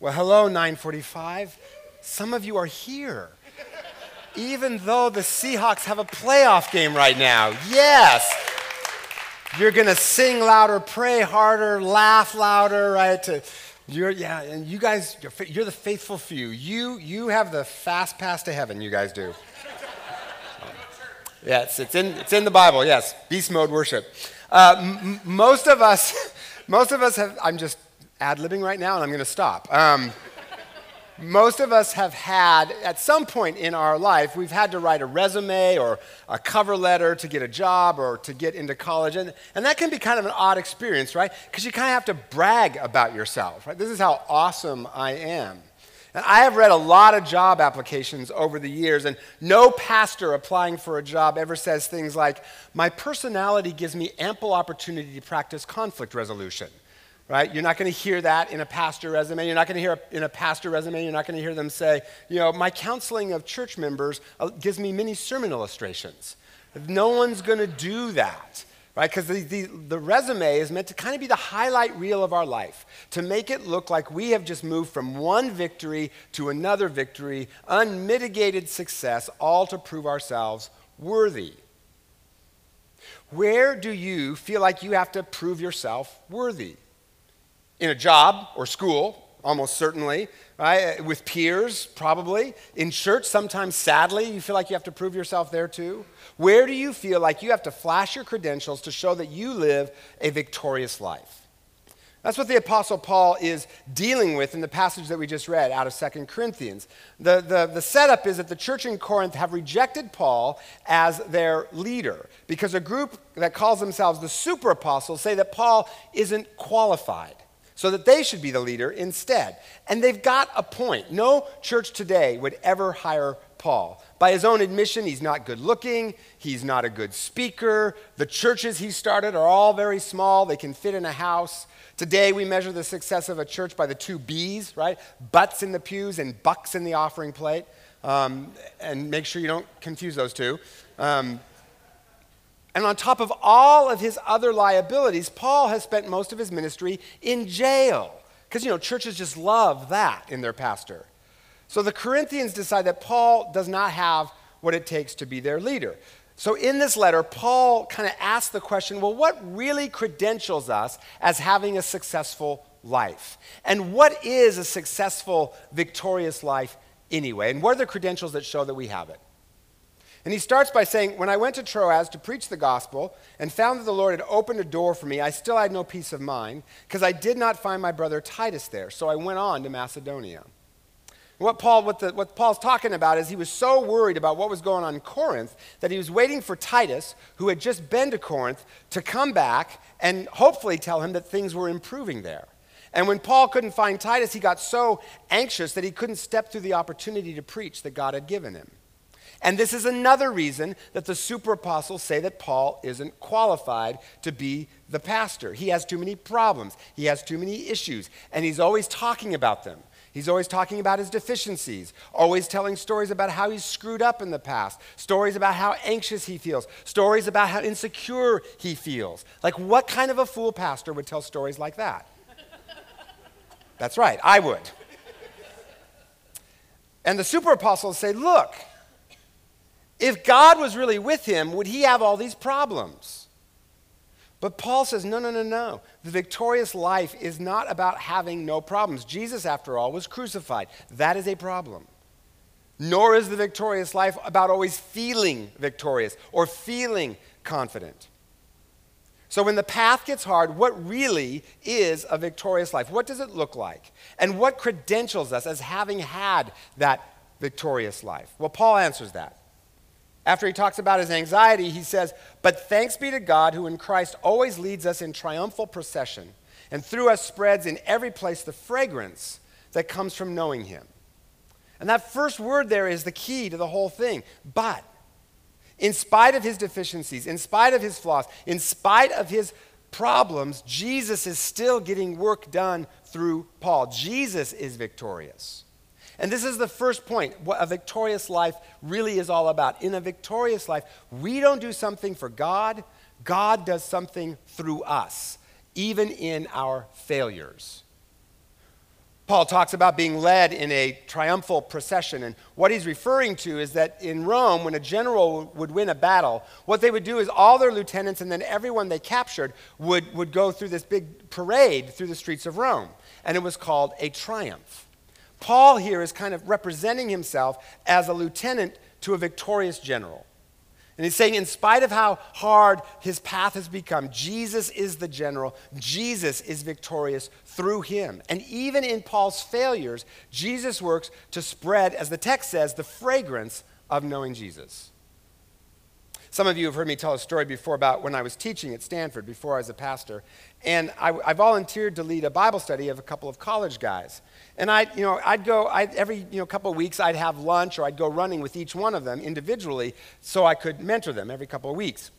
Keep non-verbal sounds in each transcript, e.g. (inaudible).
Well, hello, 945. Some of you are here. Even though the Seahawks have a playoff game right now. Yes. You're going to sing louder, pray harder, laugh louder, right? To, you're, yeah, and you guys, you're, you're the faithful few. You, you have the fast pass to heaven, you guys do. Yes, it's in, it's in the Bible, yes. Beast mode worship. Uh, m- most of us, (laughs) most of us have, I'm just ad libbing right now and I'm going to stop. Um, most of us have had, at some point in our life, we've had to write a resume or a cover letter to get a job or to get into college. And, and that can be kind of an odd experience, right? Because you kind of have to brag about yourself, right? This is how awesome I am. And I have read a lot of job applications over the years, and no pastor applying for a job ever says things like, My personality gives me ample opportunity to practice conflict resolution right? You're not going to hear that in a pastor resume. You're not going to hear in a pastor resume, you're not going to hear them say, you know, my counseling of church members uh, gives me many sermon illustrations. No one's going to do that, right? Because the, the, the resume is meant to kind of be the highlight reel of our life, to make it look like we have just moved from one victory to another victory, unmitigated success, all to prove ourselves worthy. Where do you feel like you have to prove yourself worthy? In a job or school, almost certainly, right? With peers, probably. In church, sometimes sadly, you feel like you have to prove yourself there too. Where do you feel like you have to flash your credentials to show that you live a victorious life? That's what the Apostle Paul is dealing with in the passage that we just read out of Second Corinthians. The, the, the setup is that the church in Corinth have rejected Paul as their leader because a group that calls themselves the super apostles say that Paul isn't qualified so that they should be the leader instead. And they've got a point. No church today would ever hire Paul. By his own admission, he's not good looking, he's not a good speaker. The churches he started are all very small, they can fit in a house. Today, we measure the success of a church by the two B's, right? Butts in the pews and bucks in the offering plate. Um, and make sure you don't confuse those two. Um, and on top of all of his other liabilities, Paul has spent most of his ministry in jail. Because, you know, churches just love that in their pastor. So the Corinthians decide that Paul does not have what it takes to be their leader. So in this letter, Paul kind of asks the question well, what really credentials us as having a successful life? And what is a successful, victorious life anyway? And what are the credentials that show that we have it? And he starts by saying, When I went to Troas to preach the gospel and found that the Lord had opened a door for me, I still had no peace of mind because I did not find my brother Titus there. So I went on to Macedonia. What, Paul, what, the, what Paul's talking about is he was so worried about what was going on in Corinth that he was waiting for Titus, who had just been to Corinth, to come back and hopefully tell him that things were improving there. And when Paul couldn't find Titus, he got so anxious that he couldn't step through the opportunity to preach that God had given him. And this is another reason that the super apostles say that Paul isn't qualified to be the pastor. He has too many problems, he has too many issues, and he's always talking about them. He's always talking about his deficiencies, always telling stories about how he's screwed up in the past, stories about how anxious he feels, stories about how insecure he feels. Like, what kind of a fool pastor would tell stories like that? That's right, I would. And the super apostles say, Look, if God was really with him, would he have all these problems? But Paul says, no, no, no, no. The victorious life is not about having no problems. Jesus, after all, was crucified. That is a problem. Nor is the victorious life about always feeling victorious or feeling confident. So, when the path gets hard, what really is a victorious life? What does it look like? And what credentials us as having had that victorious life? Well, Paul answers that. After he talks about his anxiety, he says, But thanks be to God who in Christ always leads us in triumphal procession and through us spreads in every place the fragrance that comes from knowing him. And that first word there is the key to the whole thing. But, in spite of his deficiencies, in spite of his flaws, in spite of his problems, Jesus is still getting work done through Paul. Jesus is victorious. And this is the first point what a victorious life really is all about. In a victorious life, we don't do something for God, God does something through us, even in our failures. Paul talks about being led in a triumphal procession. And what he's referring to is that in Rome, when a general would win a battle, what they would do is all their lieutenants and then everyone they captured would, would go through this big parade through the streets of Rome. And it was called a triumph. Paul here is kind of representing himself as a lieutenant to a victorious general. And he's saying, in spite of how hard his path has become, Jesus is the general. Jesus is victorious through him. And even in Paul's failures, Jesus works to spread, as the text says, the fragrance of knowing Jesus. Some of you have heard me tell a story before about when I was teaching at Stanford before I was a pastor. And I, I volunteered to lead a Bible study of a couple of college guys. And I, you know, I'd go I'd, every you know, couple of weeks, I'd have lunch or I'd go running with each one of them individually so I could mentor them every couple of weeks.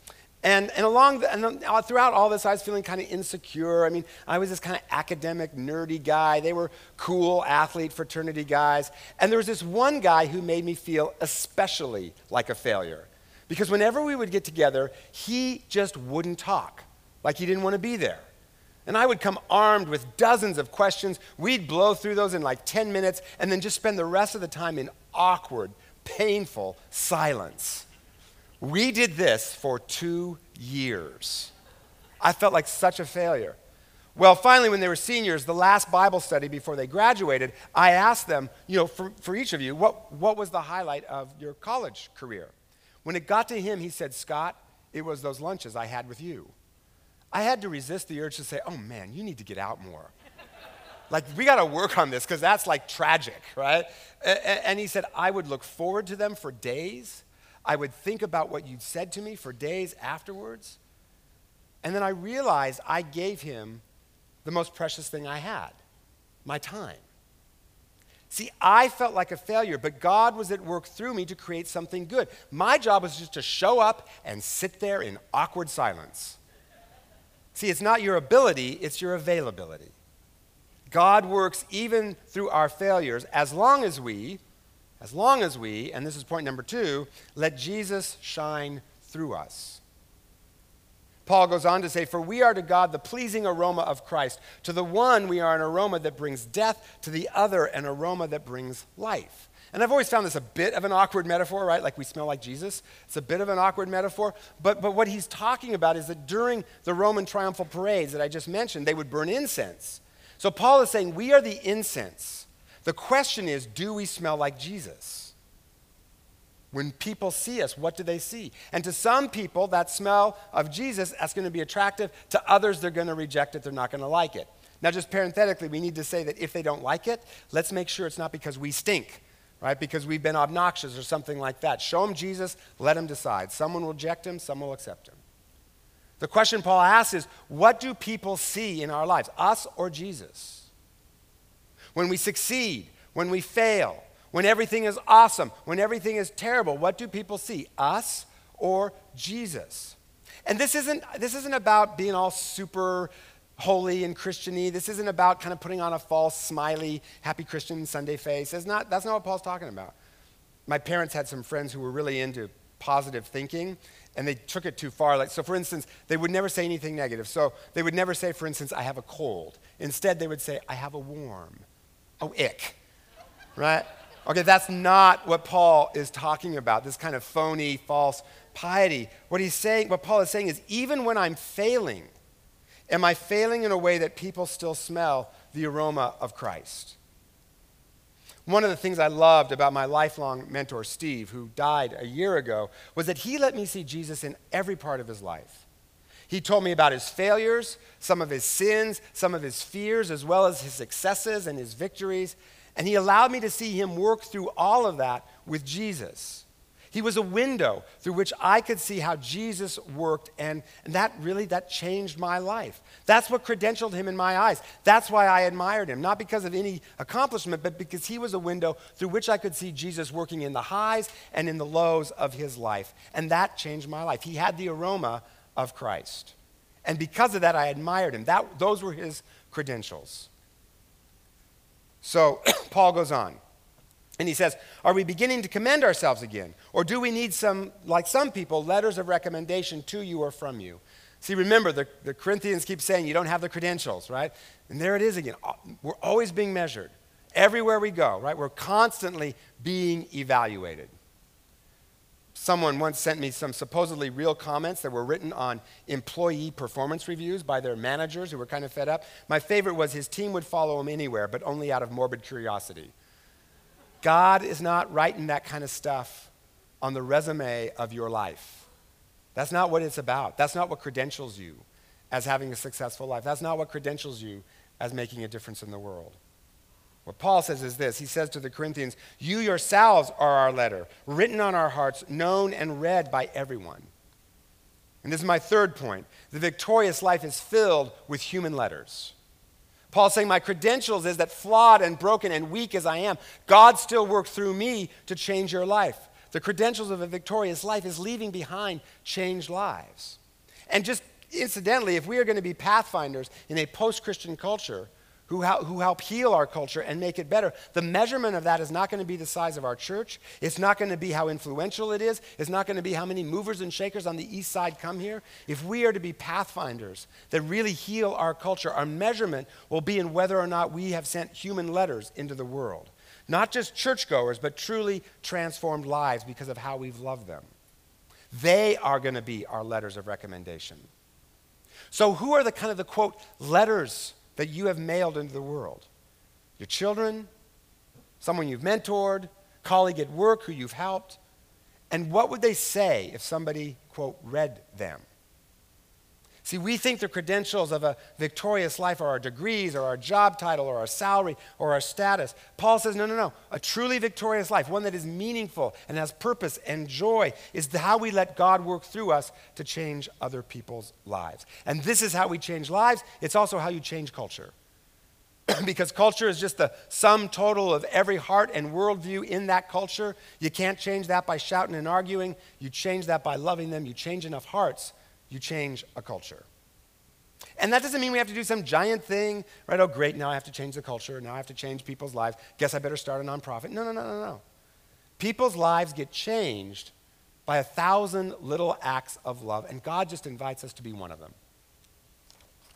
And, and along the, and uh, throughout all this, I was feeling kind of insecure. I mean, I was this kind of academic, nerdy guy. They were cool athlete fraternity guys. And there was this one guy who made me feel especially like a failure. Because whenever we would get together, he just wouldn't talk, like he didn't want to be there. And I would come armed with dozens of questions. We'd blow through those in like 10 minutes and then just spend the rest of the time in awkward, painful silence. We did this for two years. I felt like such a failure. Well, finally, when they were seniors, the last Bible study before they graduated, I asked them, you know, for, for each of you, what, what was the highlight of your college career? When it got to him, he said, Scott, it was those lunches I had with you. I had to resist the urge to say, oh man, you need to get out more. like, we got to work on this because that's like tragic, right? And he said, I would look forward to them for days. I would think about what you'd said to me for days afterwards. And then I realized I gave him the most precious thing I had my time. See, I felt like a failure, but God was at work through me to create something good. My job was just to show up and sit there in awkward silence. See, it's not your ability, it's your availability. God works even through our failures as long as we, as long as we, and this is point number two, let Jesus shine through us. Paul goes on to say, For we are to God the pleasing aroma of Christ. To the one, we are an aroma that brings death, to the other, an aroma that brings life. And I've always found this a bit of an awkward metaphor, right? Like we smell like Jesus. It's a bit of an awkward metaphor. But, but what he's talking about is that during the Roman triumphal parades that I just mentioned, they would burn incense. So Paul is saying, We are the incense. The question is, do we smell like Jesus? When people see us, what do they see? And to some people, that smell of Jesus, that's going to be attractive. To others, they're going to reject it. They're not going to like it. Now, just parenthetically, we need to say that if they don't like it, let's make sure it's not because we stink, right? Because we've been obnoxious or something like that. Show them Jesus, let them decide. Someone will reject him, some will accept him. The question Paul asks is what do people see in our lives, us or Jesus? When we succeed, when we fail, when everything is awesome, when everything is terrible, what do people see? Us or Jesus? And this isn't, this isn't about being all super holy and Christiany. This isn't about kind of putting on a false, smiley, happy Christian Sunday face. That's not, that's not what Paul's talking about. My parents had some friends who were really into positive thinking, and they took it too far. Like, so, for instance, they would never say anything negative. So, they would never say, for instance, I have a cold. Instead, they would say, I have a warm. Oh, ick. Right? Okay, that's not what Paul is talking about, this kind of phony, false piety. What he's saying, what Paul is saying is even when I'm failing, am I failing in a way that people still smell the aroma of Christ? One of the things I loved about my lifelong mentor, Steve, who died a year ago, was that he let me see Jesus in every part of his life. He told me about his failures, some of his sins, some of his fears, as well as his successes and his victories. And he allowed me to see him work through all of that with Jesus. He was a window through which I could see how Jesus worked, and, and that really that changed my life. That's what credentialed him in my eyes. That's why I admired him, not because of any accomplishment, but because he was a window through which I could see Jesus working in the highs and in the lows of his life. And that changed my life. He had the aroma of Christ. And because of that, I admired him. That, those were his credentials. So (coughs) Paul goes on. And he says, Are we beginning to commend ourselves again? Or do we need some, like some people, letters of recommendation to you or from you? See, remember, the, the Corinthians keep saying you don't have the credentials, right? And there it is again. Uh, we're always being measured. Everywhere we go, right? We're constantly being evaluated. Someone once sent me some supposedly real comments that were written on employee performance reviews by their managers who were kind of fed up. My favorite was his team would follow him anywhere, but only out of morbid curiosity. God is not writing that kind of stuff on the resume of your life. That's not what it's about. That's not what credentials you as having a successful life. That's not what credentials you as making a difference in the world. What Paul says is this He says to the Corinthians, You yourselves are our letter, written on our hearts, known and read by everyone. And this is my third point. The victorious life is filled with human letters. Paul's saying, My credentials is that flawed and broken and weak as I am, God still worked through me to change your life. The credentials of a victorious life is leaving behind changed lives. And just incidentally, if we are going to be pathfinders in a post Christian culture, who, who help heal our culture and make it better. The measurement of that is not going to be the size of our church. It's not going to be how influential it is. It's not going to be how many movers and shakers on the east side come here. If we are to be pathfinders that really heal our culture, our measurement will be in whether or not we have sent human letters into the world. Not just churchgoers, but truly transformed lives because of how we've loved them. They are going to be our letters of recommendation. So, who are the kind of the quote letters that you have mailed into the world? Your children, someone you've mentored, colleague at work who you've helped. And what would they say if somebody, quote, read them? See, we think the credentials of a victorious life are our degrees or our job title or our salary or our status. Paul says, no, no, no. A truly victorious life, one that is meaningful and has purpose and joy, is how we let God work through us to change other people's lives. And this is how we change lives. It's also how you change culture. (clears throat) because culture is just the sum total of every heart and worldview in that culture. You can't change that by shouting and arguing. You change that by loving them. You change enough hearts you change a culture. And that doesn't mean we have to do some giant thing, right? Oh, great, now I have to change the culture. Now I have to change people's lives. Guess I better start a nonprofit. No, no, no, no, no. People's lives get changed by a thousand little acts of love, and God just invites us to be one of them.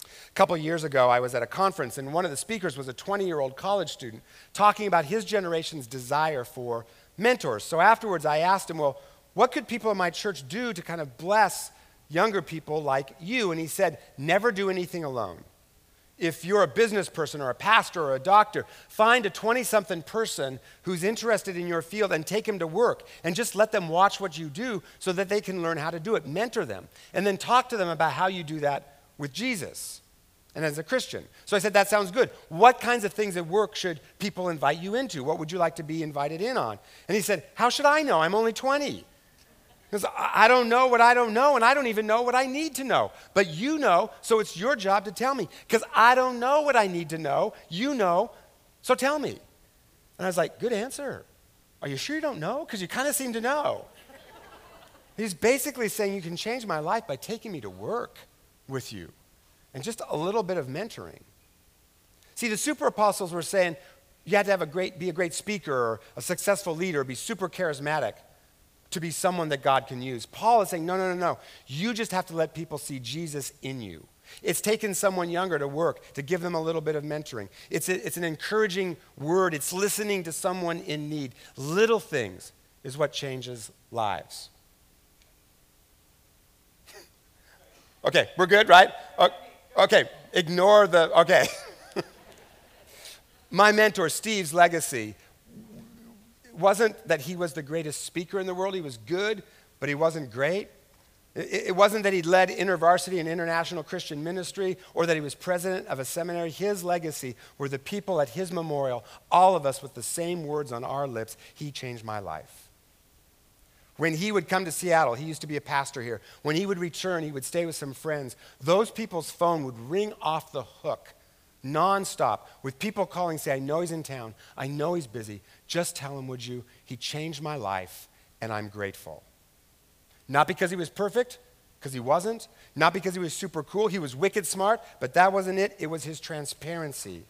A couple years ago, I was at a conference, and one of the speakers was a 20 year old college student talking about his generation's desire for mentors. So afterwards, I asked him, Well, what could people in my church do to kind of bless younger people like you. And he said, never do anything alone. If you're a business person or a pastor or a doctor, find a 20 something person who's interested in your field and take him to work and just let them watch what you do so that they can learn how to do it. Mentor them. And then talk to them about how you do that with Jesus and as a Christian. So I said, That sounds good. What kinds of things at work should people invite you into? What would you like to be invited in on? And he said, How should I know? I'm only 20. Because I don't know what I don't know, and I don't even know what I need to know. But you know, so it's your job to tell me. Because I don't know what I need to know. You know, so tell me. And I was like, Good answer. Are you sure you don't know? Because you kind of seem to know. He's basically saying, You can change my life by taking me to work with you and just a little bit of mentoring. See, the super apostles were saying, you had to have a great, be a great speaker or a successful leader, be super charismatic to be someone that God can use. Paul is saying, no, no, no, no. You just have to let people see Jesus in you. It's taken someone younger to work, to give them a little bit of mentoring. It's, a, it's an encouraging word, it's listening to someone in need. Little things is what changes lives. (laughs) okay, we're good, right? Okay, ignore the, okay. (laughs) My mentor, Steve's legacy wasn't that he was the greatest speaker in the world. He was good, but he wasn't great. It wasn't that he led InterVarsity and international Christian ministry or that he was president of a seminary. His legacy were the people at his memorial, all of us with the same words on our lips. He changed my life. When he would come to Seattle, he used to be a pastor here. When he would return, he would stay with some friends. Those people's phone would ring off the hook nonstop with people calling, say, I know he's in town. I know he's busy. Just tell him, would you? He changed my life, and I'm grateful. Not because he was perfect, because he wasn't. Not because he was super cool. He was wicked smart, but that wasn't it. It was his transparency.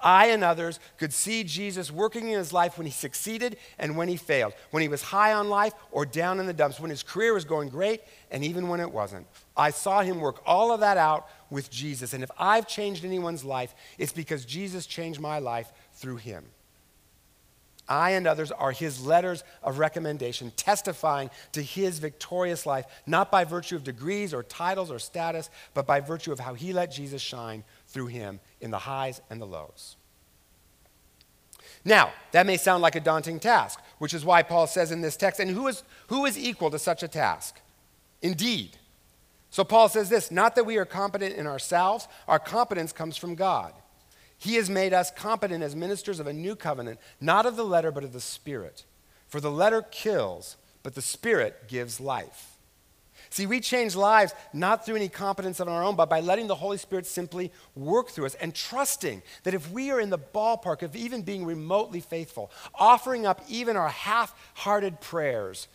I and others could see Jesus working in his life when he succeeded and when he failed, when he was high on life or down in the dumps, when his career was going great and even when it wasn't. I saw him work all of that out with Jesus. And if I've changed anyone's life, it's because Jesus changed my life through him. I and others are his letters of recommendation, testifying to his victorious life, not by virtue of degrees or titles or status, but by virtue of how he let Jesus shine through him in the highs and the lows. Now, that may sound like a daunting task, which is why Paul says in this text, and who is, who is equal to such a task? Indeed. So Paul says this not that we are competent in ourselves, our competence comes from God. He has made us competent as ministers of a new covenant, not of the letter, but of the Spirit. For the letter kills, but the Spirit gives life. See, we change lives not through any competence of our own, but by letting the Holy Spirit simply work through us and trusting that if we are in the ballpark of even being remotely faithful, offering up even our half hearted prayers,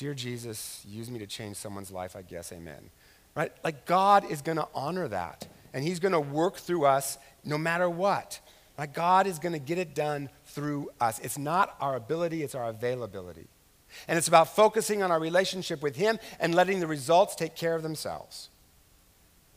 Dear Jesus, use me to change someone's life, I guess, amen. Right? Like God is going to honor that, and He's going to work through us no matter what. Like God is going to get it done through us. It's not our ability, it's our availability. And it's about focusing on our relationship with Him and letting the results take care of themselves.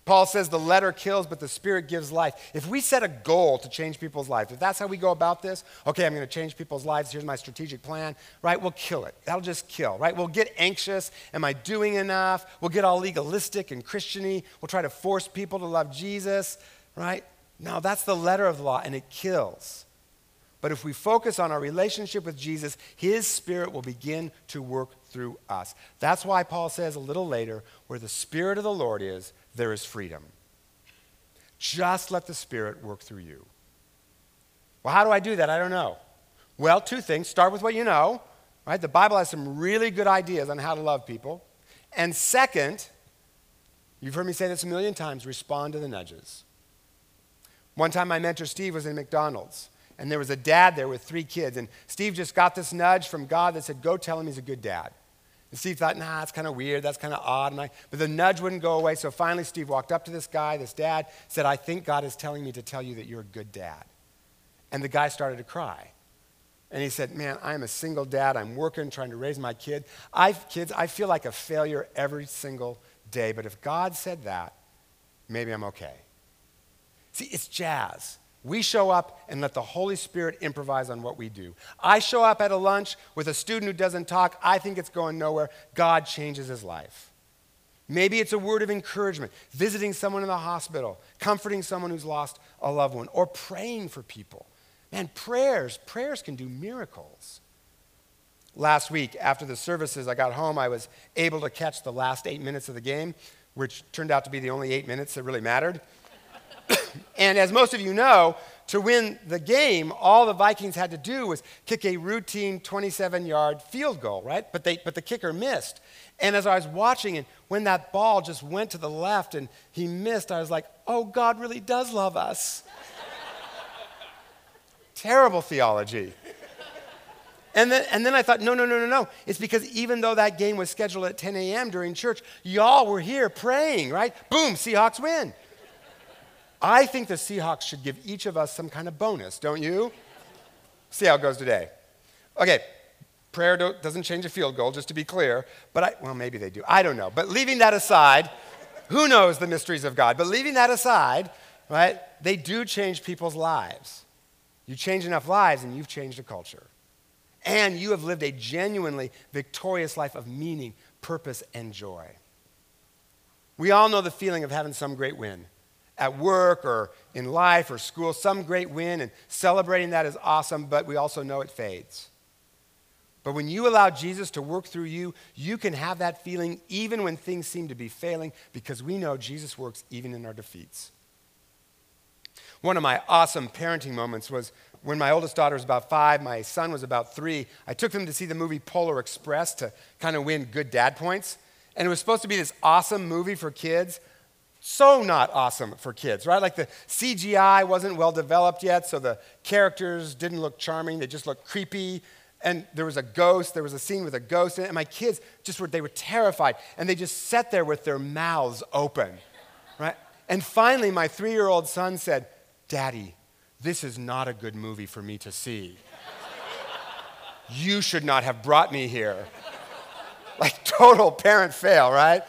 Paul says the letter kills, but the spirit gives life. If we set a goal to change people's lives, if that's how we go about this, okay, I'm going to change people's lives, here's my strategic plan, right? We'll kill it. That'll just kill, right? We'll get anxious. Am I doing enough? We'll get all legalistic and Christiany. We'll try to force people to love Jesus, right? No, that's the letter of the law, and it kills. But if we focus on our relationship with Jesus, his spirit will begin to work through us. That's why Paul says a little later, where the spirit of the Lord is, there is freedom. Just let the spirit work through you. Well, how do I do that? I don't know. Well, two things. Start with what you know, right? The Bible has some really good ideas on how to love people. And second, you've heard me say this a million times respond to the nudges. One time, my mentor Steve was in McDonald's, and there was a dad there with three kids. And Steve just got this nudge from God that said, Go tell him he's a good dad. And Steve thought, Nah, that's kind of weird. That's kind of odd. I, but the nudge wouldn't go away. So finally, Steve walked up to this guy, this dad, said, I think God is telling me to tell you that you're a good dad. And the guy started to cry. And he said, Man, I'm a single dad. I'm working, trying to raise my kid. I, kids, I feel like a failure every single day. But if God said that, maybe I'm okay. See, it's jazz. We show up and let the Holy Spirit improvise on what we do. I show up at a lunch with a student who doesn't talk. I think it's going nowhere. God changes his life. Maybe it's a word of encouragement, visiting someone in the hospital, comforting someone who's lost a loved one, or praying for people. Man, prayers, prayers can do miracles. Last week, after the services, I got home. I was able to catch the last eight minutes of the game, which turned out to be the only eight minutes that really mattered. (coughs) and as most of you know, to win the game, all the Vikings had to do was kick a routine 27 yard field goal, right? But, they, but the kicker missed. And as I was watching, and when that ball just went to the left and he missed, I was like, oh, God really does love us. (laughs) Terrible theology. And then, and then I thought, no, no, no, no, no. It's because even though that game was scheduled at 10 a.m. during church, y'all were here praying, right? Boom, Seahawks win. I think the Seahawks should give each of us some kind of bonus, don't you? See how it goes today. Okay, prayer doesn't change a field goal, just to be clear. But I, well, maybe they do. I don't know. But leaving that aside, who knows the mysteries of God? But leaving that aside, right, they do change people's lives. You change enough lives and you've changed a culture. And you have lived a genuinely victorious life of meaning, purpose, and joy. We all know the feeling of having some great win at work or in life or school, some great win, and celebrating that is awesome, but we also know it fades. But when you allow Jesus to work through you, you can have that feeling even when things seem to be failing because we know Jesus works even in our defeats. One of my awesome parenting moments was when my oldest daughter was about five, my son was about three. I took them to see the movie Polar Express to kind of win good dad points. And it was supposed to be this awesome movie for kids so not awesome for kids, right? Like the CGI wasn't well developed yet, so the characters didn't look charming, they just looked creepy. And there was a ghost, there was a scene with a ghost in it, and my kids just were, they were terrified, and they just sat there with their mouths open, right? And finally, my three year old son said, Daddy, this is not a good movie for me to see. you should not have brought me here. Like (laughs) total parent fail, right?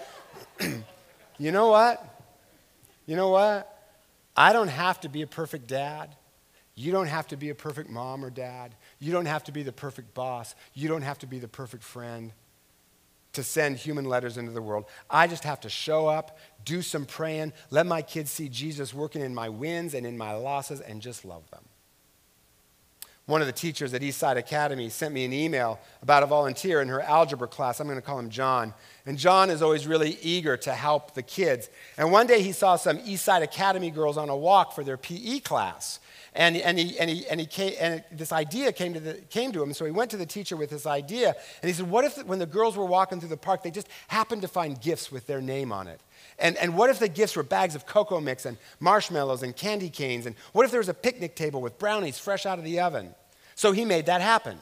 (clears throat) you know what? You know what? I don't have to be a perfect dad. You don't have to be a perfect mom or dad. You don't have to be the perfect boss. You don't have to be the perfect friend to send human letters into the world. I just have to show up, do some praying, let my kids see Jesus working in my wins and in my losses, and just love them. One of the teachers at Eastside Academy sent me an email about a volunteer in her algebra class. I'm going to call him John. And John is always really eager to help the kids. And one day he saw some Eastside Academy girls on a walk for their PE class. And, and, he, and, he, and, he came, and this idea came to, the, came to him. So he went to the teacher with this idea. And he said, What if when the girls were walking through the park, they just happened to find gifts with their name on it? And, and what if the gifts were bags of cocoa mix and marshmallows and candy canes? And what if there was a picnic table with brownies fresh out of the oven? So he made that happen.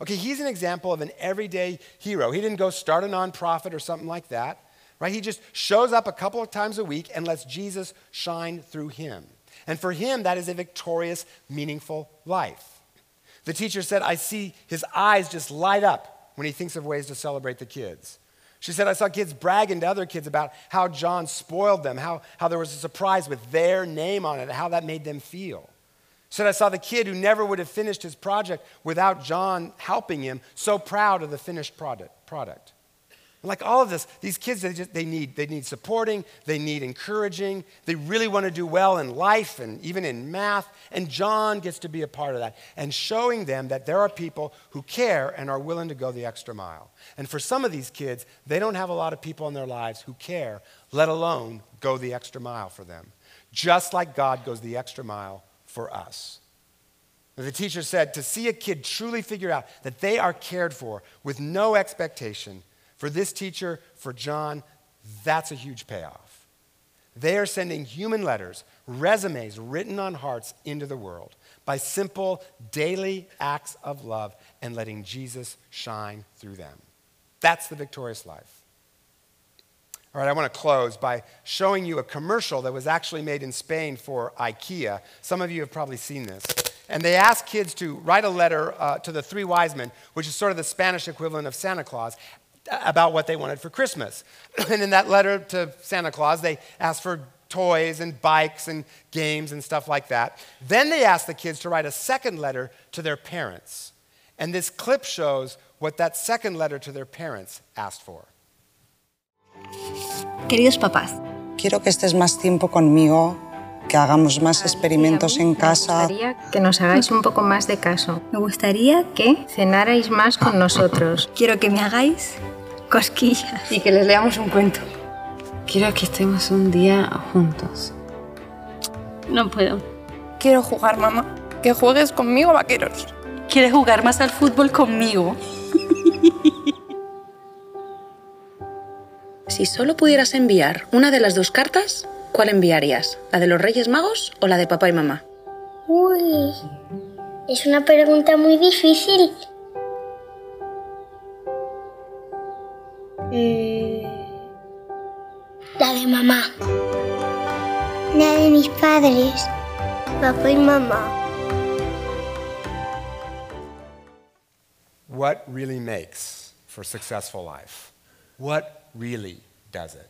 Okay, he's an example of an everyday hero. He didn't go start a nonprofit or something like that, right? He just shows up a couple of times a week and lets Jesus shine through him. And for him, that is a victorious, meaningful life. The teacher said, I see his eyes just light up when he thinks of ways to celebrate the kids. She said, I saw kids bragging to other kids about how John spoiled them, how, how there was a surprise with their name on it, how that made them feel. She said, I saw the kid who never would have finished his project without John helping him, so proud of the finished product. product. Like all of this, these kids, they, just, they, need, they need supporting, they need encouraging, they really want to do well in life and even in math. And John gets to be a part of that and showing them that there are people who care and are willing to go the extra mile. And for some of these kids, they don't have a lot of people in their lives who care, let alone go the extra mile for them. Just like God goes the extra mile for us. The teacher said to see a kid truly figure out that they are cared for with no expectation for this teacher, for John, that's a huge payoff. They are sending human letters, resumes written on hearts into the world by simple daily acts of love and letting Jesus shine through them. That's the victorious life. All right, I want to close by showing you a commercial that was actually made in Spain for IKEA. Some of you have probably seen this. And they asked kids to write a letter uh, to the three wise men, which is sort of the Spanish equivalent of Santa Claus, about what they wanted for Christmas. (clears throat) and in that letter to Santa Claus, they asked for toys and bikes and games and stuff like that. Then they asked the kids to write a second letter to their parents. And this clip shows what that second letter to their parents asked for. Queridos papás, quiero que estés más tiempo conmigo, que hagamos más experimentos en casa. Me gustaría que nos hagáis un poco más de caso. Me gustaría que cenarais más con ah. nosotros. Quiero que me hagáis cosquillas. Y que les leamos un cuento. Quiero que estemos un día juntos. No puedo. Quiero jugar, mamá. Que juegues conmigo, vaqueros. ¿Quieres jugar más al fútbol conmigo? si solo pudieras enviar una de las dos cartas, ¿cuál enviarías? ¿La de los Reyes Magos o la de papá y mamá? Uy, es una pregunta muy difícil. Eh, la de mamá. La de mis padres, papá y mamá. What really makes for successful life? What really does it?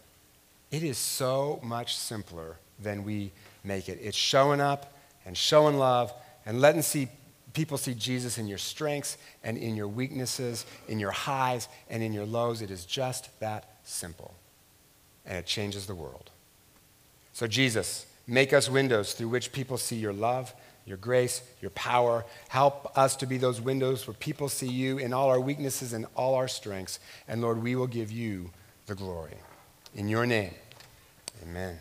It is so much simpler than we make it. It's showing up and showing love and letting see people see Jesus in your strengths and in your weaknesses, in your highs and in your lows. It is just that simple. And it changes the world. So, Jesus, make us windows through which people see your love, your grace, your power. Help us to be those windows where people see you in all our weaknesses and all our strengths. And Lord, we will give you the glory. In your name, amen.